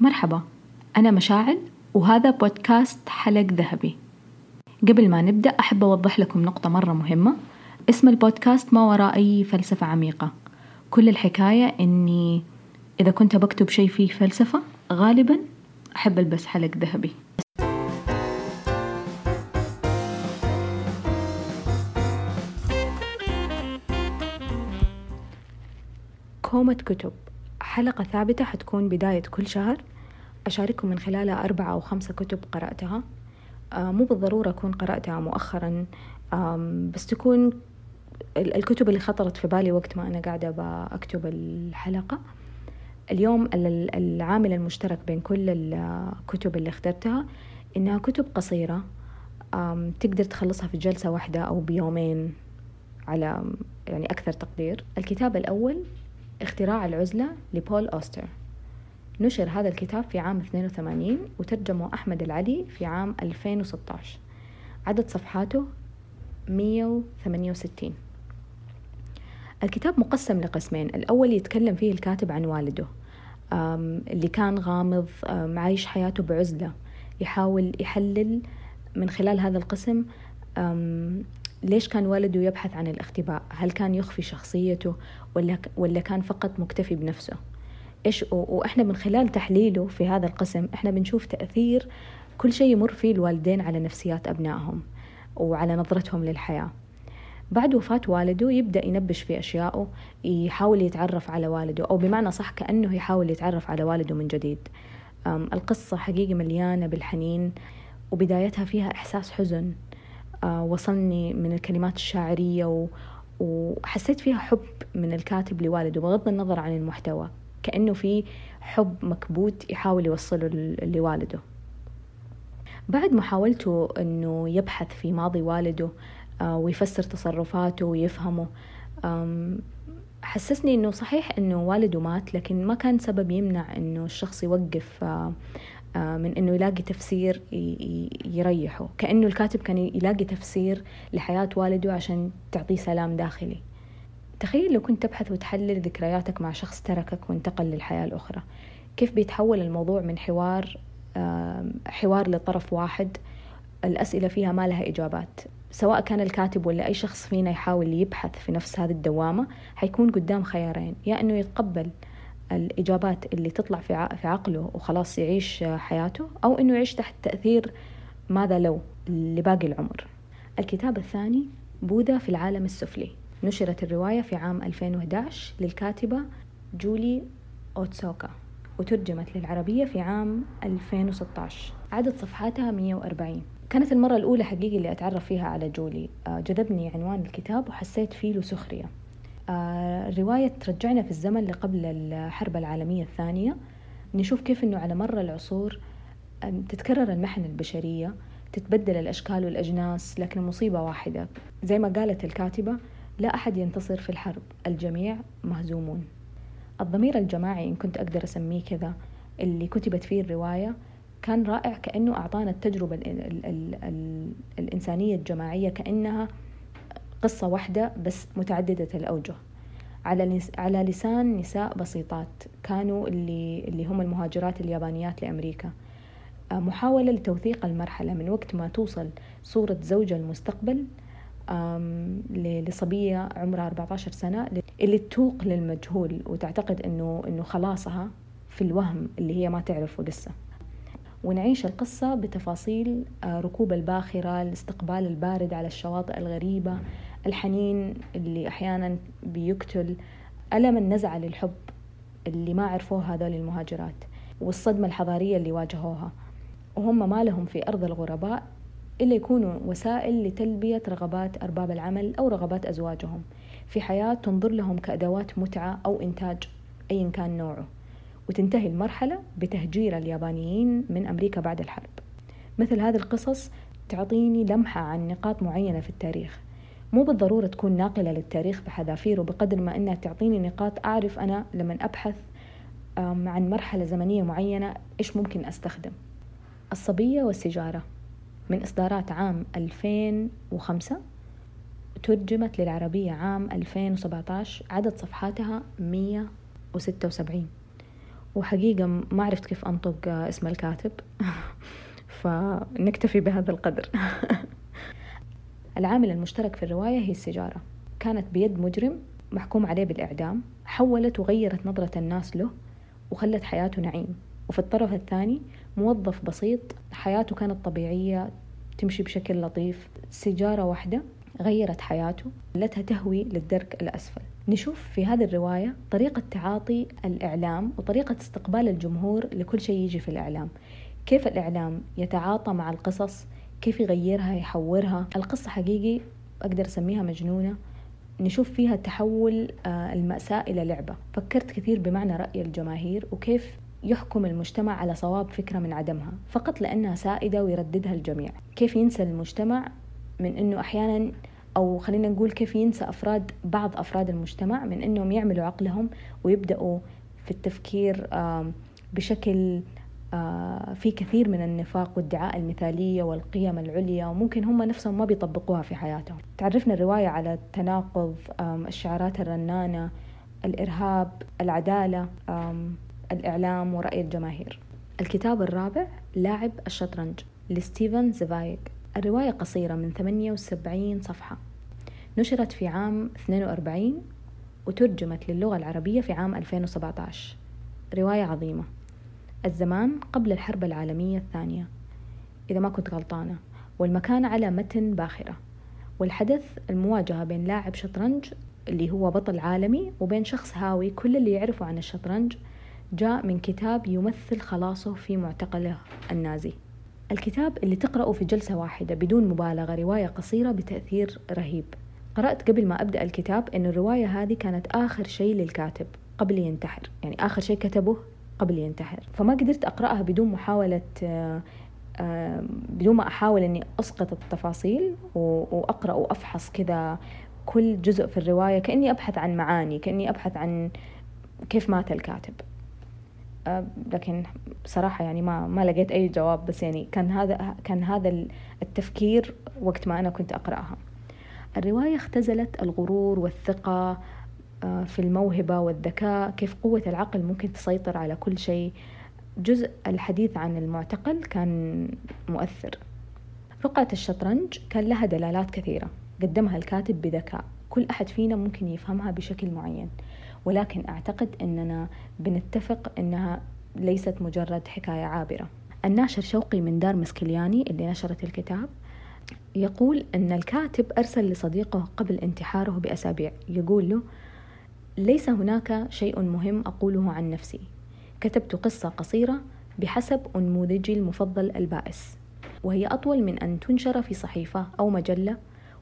مرحبا أنا مشاعل وهذا بودكاست حلق ذهبي. قبل ما نبدأ أحب أوضح لكم نقطة مرة مهمة. اسم البودكاست ما وراء أي فلسفة عميقة. كل الحكاية إني إذا كنت بكتب شيء فيه فلسفة غالبا أحب ألبس حلق ذهبي. كومة كتب. حلقة ثابتة حتكون بداية كل شهر. أشارككم من خلالها أربعة أو خمسة كتب قرأتها. آه، مو بالضرورة أكون قرأتها مؤخرا بس تكون الكتب اللي خطرت في بالي وقت ما أنا قاعدة بكتب الحلقة. اليوم العامل المشترك بين كل الكتب اللي اخترتها إنها كتب قصيرة. تقدر تخلصها في جلسة واحدة أو بيومين على يعني أكثر تقدير. الكتاب الأول اختراع العزلة لبول أوستر. نشر هذا الكتاب في عام 82 وترجمه أحمد العلي في عام 2016 عدد صفحاته 168 الكتاب مقسم لقسمين. الأول يتكلم فيه الكاتب عن والده اللي كان غامض عايش حياته بعزلة. يحاول يحلل من خلال هذا القسم ليش كان والده يبحث عن الاختباء؟ هل كان يخفي شخصيته ولا ولا كان فقط مكتفي بنفسه؟ إيش وإحنا من خلال تحليله في هذا القسم إحنا بنشوف تأثير كل شيء يمر فيه الوالدين على نفسيات أبنائهم وعلى نظرتهم للحياة. بعد وفاة والده يبدأ ينبش في أشيائه يحاول يتعرف على والده أو بمعنى صح كأنه يحاول يتعرف على والده من جديد. القصة حقيقة مليانة بالحنين وبدايتها فيها إحساس حزن. وصلني من الكلمات الشاعرية. وحسيت فيها حب من الكاتب لوالده بغض النظر عن المحتوى كأنه في حب مكبوت يحاول يوصله لوالده بعد محاولته أنه يبحث في ماضي والده آه، ويفسر تصرفاته ويفهمه حسسني إنه صحيح إنه والده مات لكن ما كان سبب يمنع إنه الشخص يوقف آه، آه، من إنه يلاقي تفسير يريحه. كأنه الكاتب كان يلاقي تفسير لحياة والده عشان تعطيه سلام داخلي. تخيل لو كنت تبحث وتحلل ذكرياتك مع شخص تركك وانتقل للحياة الأخرى. كيف بيتحول الموضوع من حوار حوار لطرف واحد الأسئلة فيها ما لها إجابات. سواء كان الكاتب ولا أي شخص فينا يحاول يبحث في نفس هذه الدوامة حيكون قدام خيارين. يا أنه يتقبل الإجابات اللي تطلع في في عقله وخلاص يعيش حياته أو إنه يعيش تحت تأثير ماذا لو لباقي العمر. الكتاب الثاني بوذا في العالم السفلي. نشرت الرواية في عام 2011 للكاتبة جولي أوتسوكا وترجمت للعربية في عام 2016 عدد صفحاتها 140 كانت المرة الأولى حقيقي اللي أتعرف فيها على جولي. آه، جذبني عنوان الكتاب وحسيت فيه له سخرية. الرواية آه، ترجعنا في الزمن لقبل الحرب العالمية الثانية. نشوف كيف أنه على مر العصور تتكرر المحن البشرية تتبدل الأشكال والأجناس لكن المصيبة واحدة. زي ما قالت الكاتبة لا أحد ينتصر في الحرب الجميع مهزومون. الضمير الجماعي إن كنت أقدر أسميه كذا اللي كتبت فيه الرواية كان رائع كأنه أعطانا التجربة ال ال ال ال الإنسانية الجماعية كأنها قصة واحدة بس متعددة الأوجه. على على لسان نساء بسيطات. كانوا اللي اللي هم المهاجرات اليابانيات لأمريكا. آه، محاولة لتوثيق المرحلة من وقت ما توصل صورة زوجة المستقبل لصبية عمرها 14 سنة اللي تتوق للمجهول وتعتقد إنه إنه خلاصها في الوهم اللي هي ما تعرفه لسه. ونعيش القصة بتفاصيل آه، ركوب الباخرة الاستقبال البارد على الشواطئ الغريبة الحنين اللي أحيانا بيقتل ألم النزعة للحب اللي ما عرفوه هذول المهاجرات والصدمة الحضارية اللي واجهوها. وهم ما لهم في أرض الغرباء إلا يكونوا وسائل لتلبية رغبات أرباب العمل أو رغبات أزواجهم. في حياة تنظر لهم كأدوات متعة أو إنتاج أيا كان نوعه. وتنتهي المرحلة بتهجير اليابانيين من أمريكا بعد الحرب. مثل هذه القصص تعطيني لمحة عن نقاط معينة في التاريخ. مو بالضرورة تكون ناقلة للتاريخ بحذافيره بقدر ما أنها تعطيني نقاط أعرف أنا لما أبحث عن مرحلة زمنية معينة إيش ممكن أستخدم. الصبية والسجارة من إصدارات عام 2005 ترجمت للعربية عام 2017 عدد صفحاتها 176 وحقيقة ما عرفت كيف أنطق اسم الكاتب. فنكتفي بهذا القدر. العامل المشترك في الرواية هي السيجارة. كانت بيد مجرم محكوم عليه بالإعدام حولت وغيرت نظرة الناس له وخلت حياته نعيم. وفي الطرف الثاني موظف بسيط حياته كانت طبيعية تمشي بشكل لطيف سيجارة واحدة غيرت حياته خلتها تهوي للدرك الأسفل. نشوف في هذه الرواية طريقة تعاطي الإعلام وطريقة استقبال الجمهور لكل شيء يجي في الإعلام. كيف الإعلام يتعاطى مع القصص كيف يغيرها يحورها. القصة حقيقي أقدر أسميها مجنونة. نشوف فيها تحول آه، المأساة إلى لعبة. فكرت كثير بمعنى رأي الجماهير وكيف يحكم المجتمع على صواب فكرة من عدمها. فقط لأنها سائدة ويرددها الجميع. كيف ينسى المجتمع؟ من أنه أحيانا أو خلينا نقول كيف ينسى أفراد بعض أفراد المجتمع من أنهم يعملوا عقلهم ويبدأوا في التفكير بشكل في كثير من النفاق وادعاء المثالية والقيم العليا وممكن هم نفسهم ما بيطبقوها في حياتهم. تعرفنا الرواية على التناقض الشعارات الرنانة الإرهاب العدالة الإعلام ورأي الجماهير. الكتاب الرابع لاعب الشطرنج لستيفن زفايك الرواية قصيرة من 78 صفحة. نشرت في عام 42 وترجمت للغة العربية في عام 2017 رواية عظيمة. الزمان قبل الحرب العالمية الثانية إذا ما كنت غلطانة والمكان على متن باخرة والحدث المواجهة بين لاعب شطرنج اللي هو بطل عالمي وبين شخص هاوي كل اللي يعرفه عن الشطرنج جاء من كتاب يمثل خلاصه في معتقله النازي. الكتاب اللي تقرأه في جلسة واحدة بدون مبالغة رواية قصيرة بتأثير رهيب. قرأت قبل ما أبدأ الكتاب أن الرواية هذه كانت آخر شيء للكاتب قبل ينتحر يعني آخر شيء كتبه قبل ينتحر. فما قدرت أقرأها بدون محاولة آه، آه، بدون ما أحاول أني أسقط التفاصيل وأقرأ وأفحص كذا كل جزء في الرواية كأني أبحث عن معاني كأني أبحث عن كيف مات الكاتب. آه، لكن صراحة يعني ما ما لقيت أي جواب بس يعني كان هذا كان هذا التفكير وقت ما أنا كنت أقرأها. الرواية اختزلت الغرور والثقة في الموهبة والذكاء كيف قوة العقل ممكن تسيطر على كل شيء. جزء الحديث عن المعتقل كان مؤثر. رقعة الشطرنج كان لها دلالات كثيرة قدمها الكاتب بذكاء. كل أحد فينا ممكن يفهمها بشكل معين. ولكن أعتقد أننا بنتفق أنها ليست مجرد حكاية عابرة. الناشر شوقي من دار مسكلياني اللي نشرت الكتاب يقول أن الكاتب أرسل لصديقه قبل انتحاره بأسابيع. يقول له ليس هناك شيء مهم أقوله عن نفسي. كتبت قصة قصيرة بحسب أنموذجي المفضل البائس وهي أطول من أن تنشر في صحيفة أو مجلة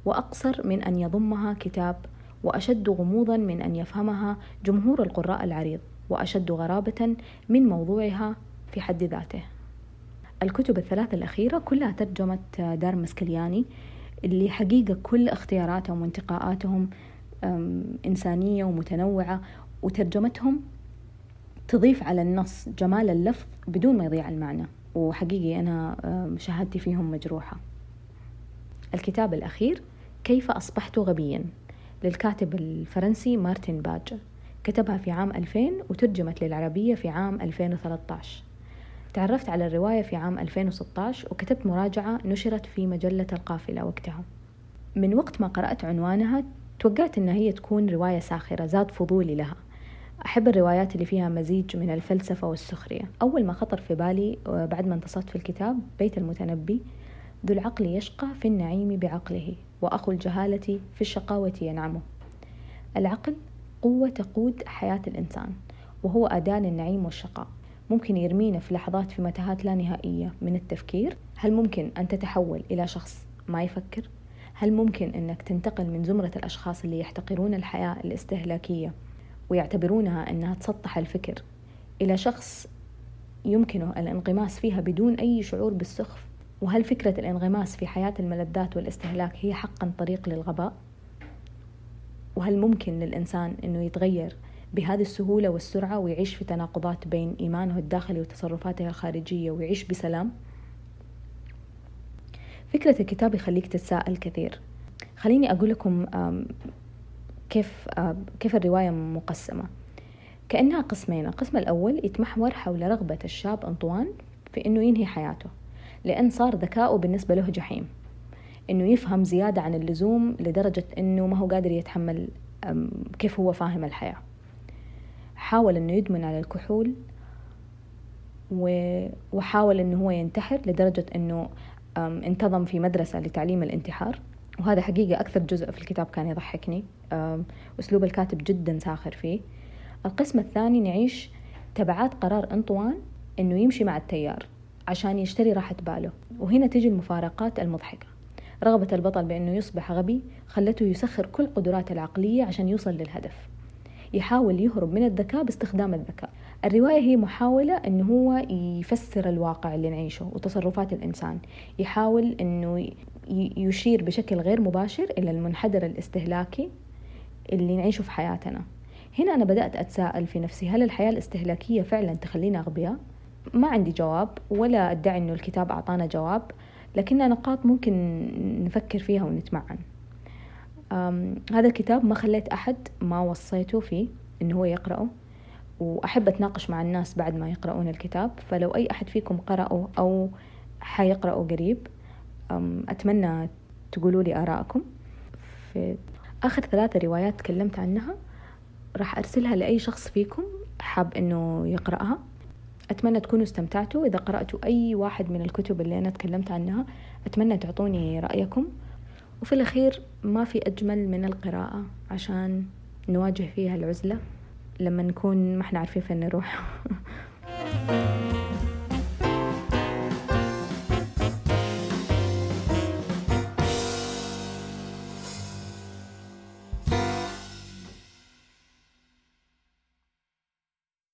وأقصر من أن يضمها كتاب وأشد غموضا من أن يفهمها جمهور القراء العريض وأشد غرابة من موضوعها في حد ذاته. الكتب الثلاثة الأخيرة كلها ترجمة دار مسكلياني اللي حقيقة كل اختياراتهم وانتقاءاتهم إنسانية ومتنوعة وترجمتهم تضيف على النص جمال اللفظ بدون ما يضيع المعنى. وحقيقي أنا شهادتي فيهم مجروحة. الكتاب الأخير كيف أصبحت غبيا؟ للكاتب الفرنسي مارتن باج. كتبها في عام 2000 وترجمت للعربية في عام 2013 تعرفت على الرواية في عام 2016 وكتبت مراجعة نشرت في مجلة القافلة وقتها. من وقت ما قرأت عنوانها توقعت إن هي تكون رواية ساخرة زاد فضولي لها. أحب الروايات اللي فيها مزيج من الفلسفة والسخرية. أول ما خطر في بالي بعد ما انتصرت في الكتاب بيت المتنبي ذو العقل يشقى في النعيم بعقله وأخو الجهالة في الشقاوة ينعمه. العقل قوة تقود حياة الإنسان وهو أداة للنعيم والشقاء. ممكن يرمينا في لحظات في متاهات لا نهائية من التفكير. هل ممكن أن تتحول إلى شخص ما يفكر؟ هل ممكن أنك تنتقل من زمرة الأشخاص اللي يحتقرون الحياة الاستهلاكية ويعتبرونها أنها تسطح الفكر إلى شخص يمكنه الانغماس فيها بدون أي شعور بالسخف وهل فكرة الانغماس في حياة الملذات والاستهلاك هي حقا طريق للغباء؟ وهل ممكن للإنسان أنه يتغير بهذه السهولة والسرعة ويعيش في تناقضات بين إيمانه الداخلي وتصرفاته الخارجية ويعيش بسلام؟ فكرة الكتاب يخليك تتساءل كثير. خليني أقول لكم كيف كيف الرواية مقسمة. كأنها قسمين. القسم الأول يتمحور حول رغبة الشاب أنطوان في أنه ينهي حياته لأن صار ذكاؤه بالنسبة له جحيم. أنه يفهم زيادة عن اللزوم لدرجة أنه ما هو قادر يتحمل كيف هو فاهم الحياة. حاول أنه يدمن على الكحول وحاول أنه هو ينتحر لدرجة أنه انتظم في مدرسة لتعليم الانتحار. وهذا حقيقة أكثر جزء في الكتاب كان يضحكني. أسلوب الكاتب جدا ساخر فيه. القسم الثاني نعيش تبعات قرار أنطوان أنه يمشي مع التيار عشان يشتري راحة باله. وهنا تجي المفارقات المضحكة. رغبة البطل بأنه يصبح غبي خلته يسخر كل قدراته العقلية عشان يوصل للهدف. يحاول يهرب من الذكاء باستخدام الذكاء. الرواية هي محاولة أنه هو يفسر الواقع اللي نعيشه وتصرفات الإنسان. يحاول أنه يشير بشكل غير مباشر إلى المنحدر الاستهلاكي اللي نعيشه في حياتنا. هنا أنا بدأت أتساءل في نفسي هل الحياة الاستهلاكية فعلا تخلينا أغبياء؟ ما عندي جواب ولا أدعي أنه الكتاب أعطانا جواب لكنها نقاط ممكن نفكر فيها ونتمعن. هذا الكتاب ما خليت أحد ما وصيته فيه إنه هو يقرأه. وأحب أتناقش مع الناس بعد ما يقرؤون الكتاب فلو أي أحد فيكم قرأه أو حيقرأه قريب أتمنى تقولوا لي آراءكم في آخر ثلاثة روايات تكلمت عنها راح أرسلها لأي شخص فيكم حاب إنه يقرأها. أتمنى تكونوا استمتعتوا. إذا قرأتوا أي واحد من الكتب اللي أنا تكلمت عنها أتمنى تعطوني رأيكم. وفي الأخير ما في أجمل من القراءة عشان نواجه فيها العزلة. لما نكون ما إحنا عارفين فين نروح.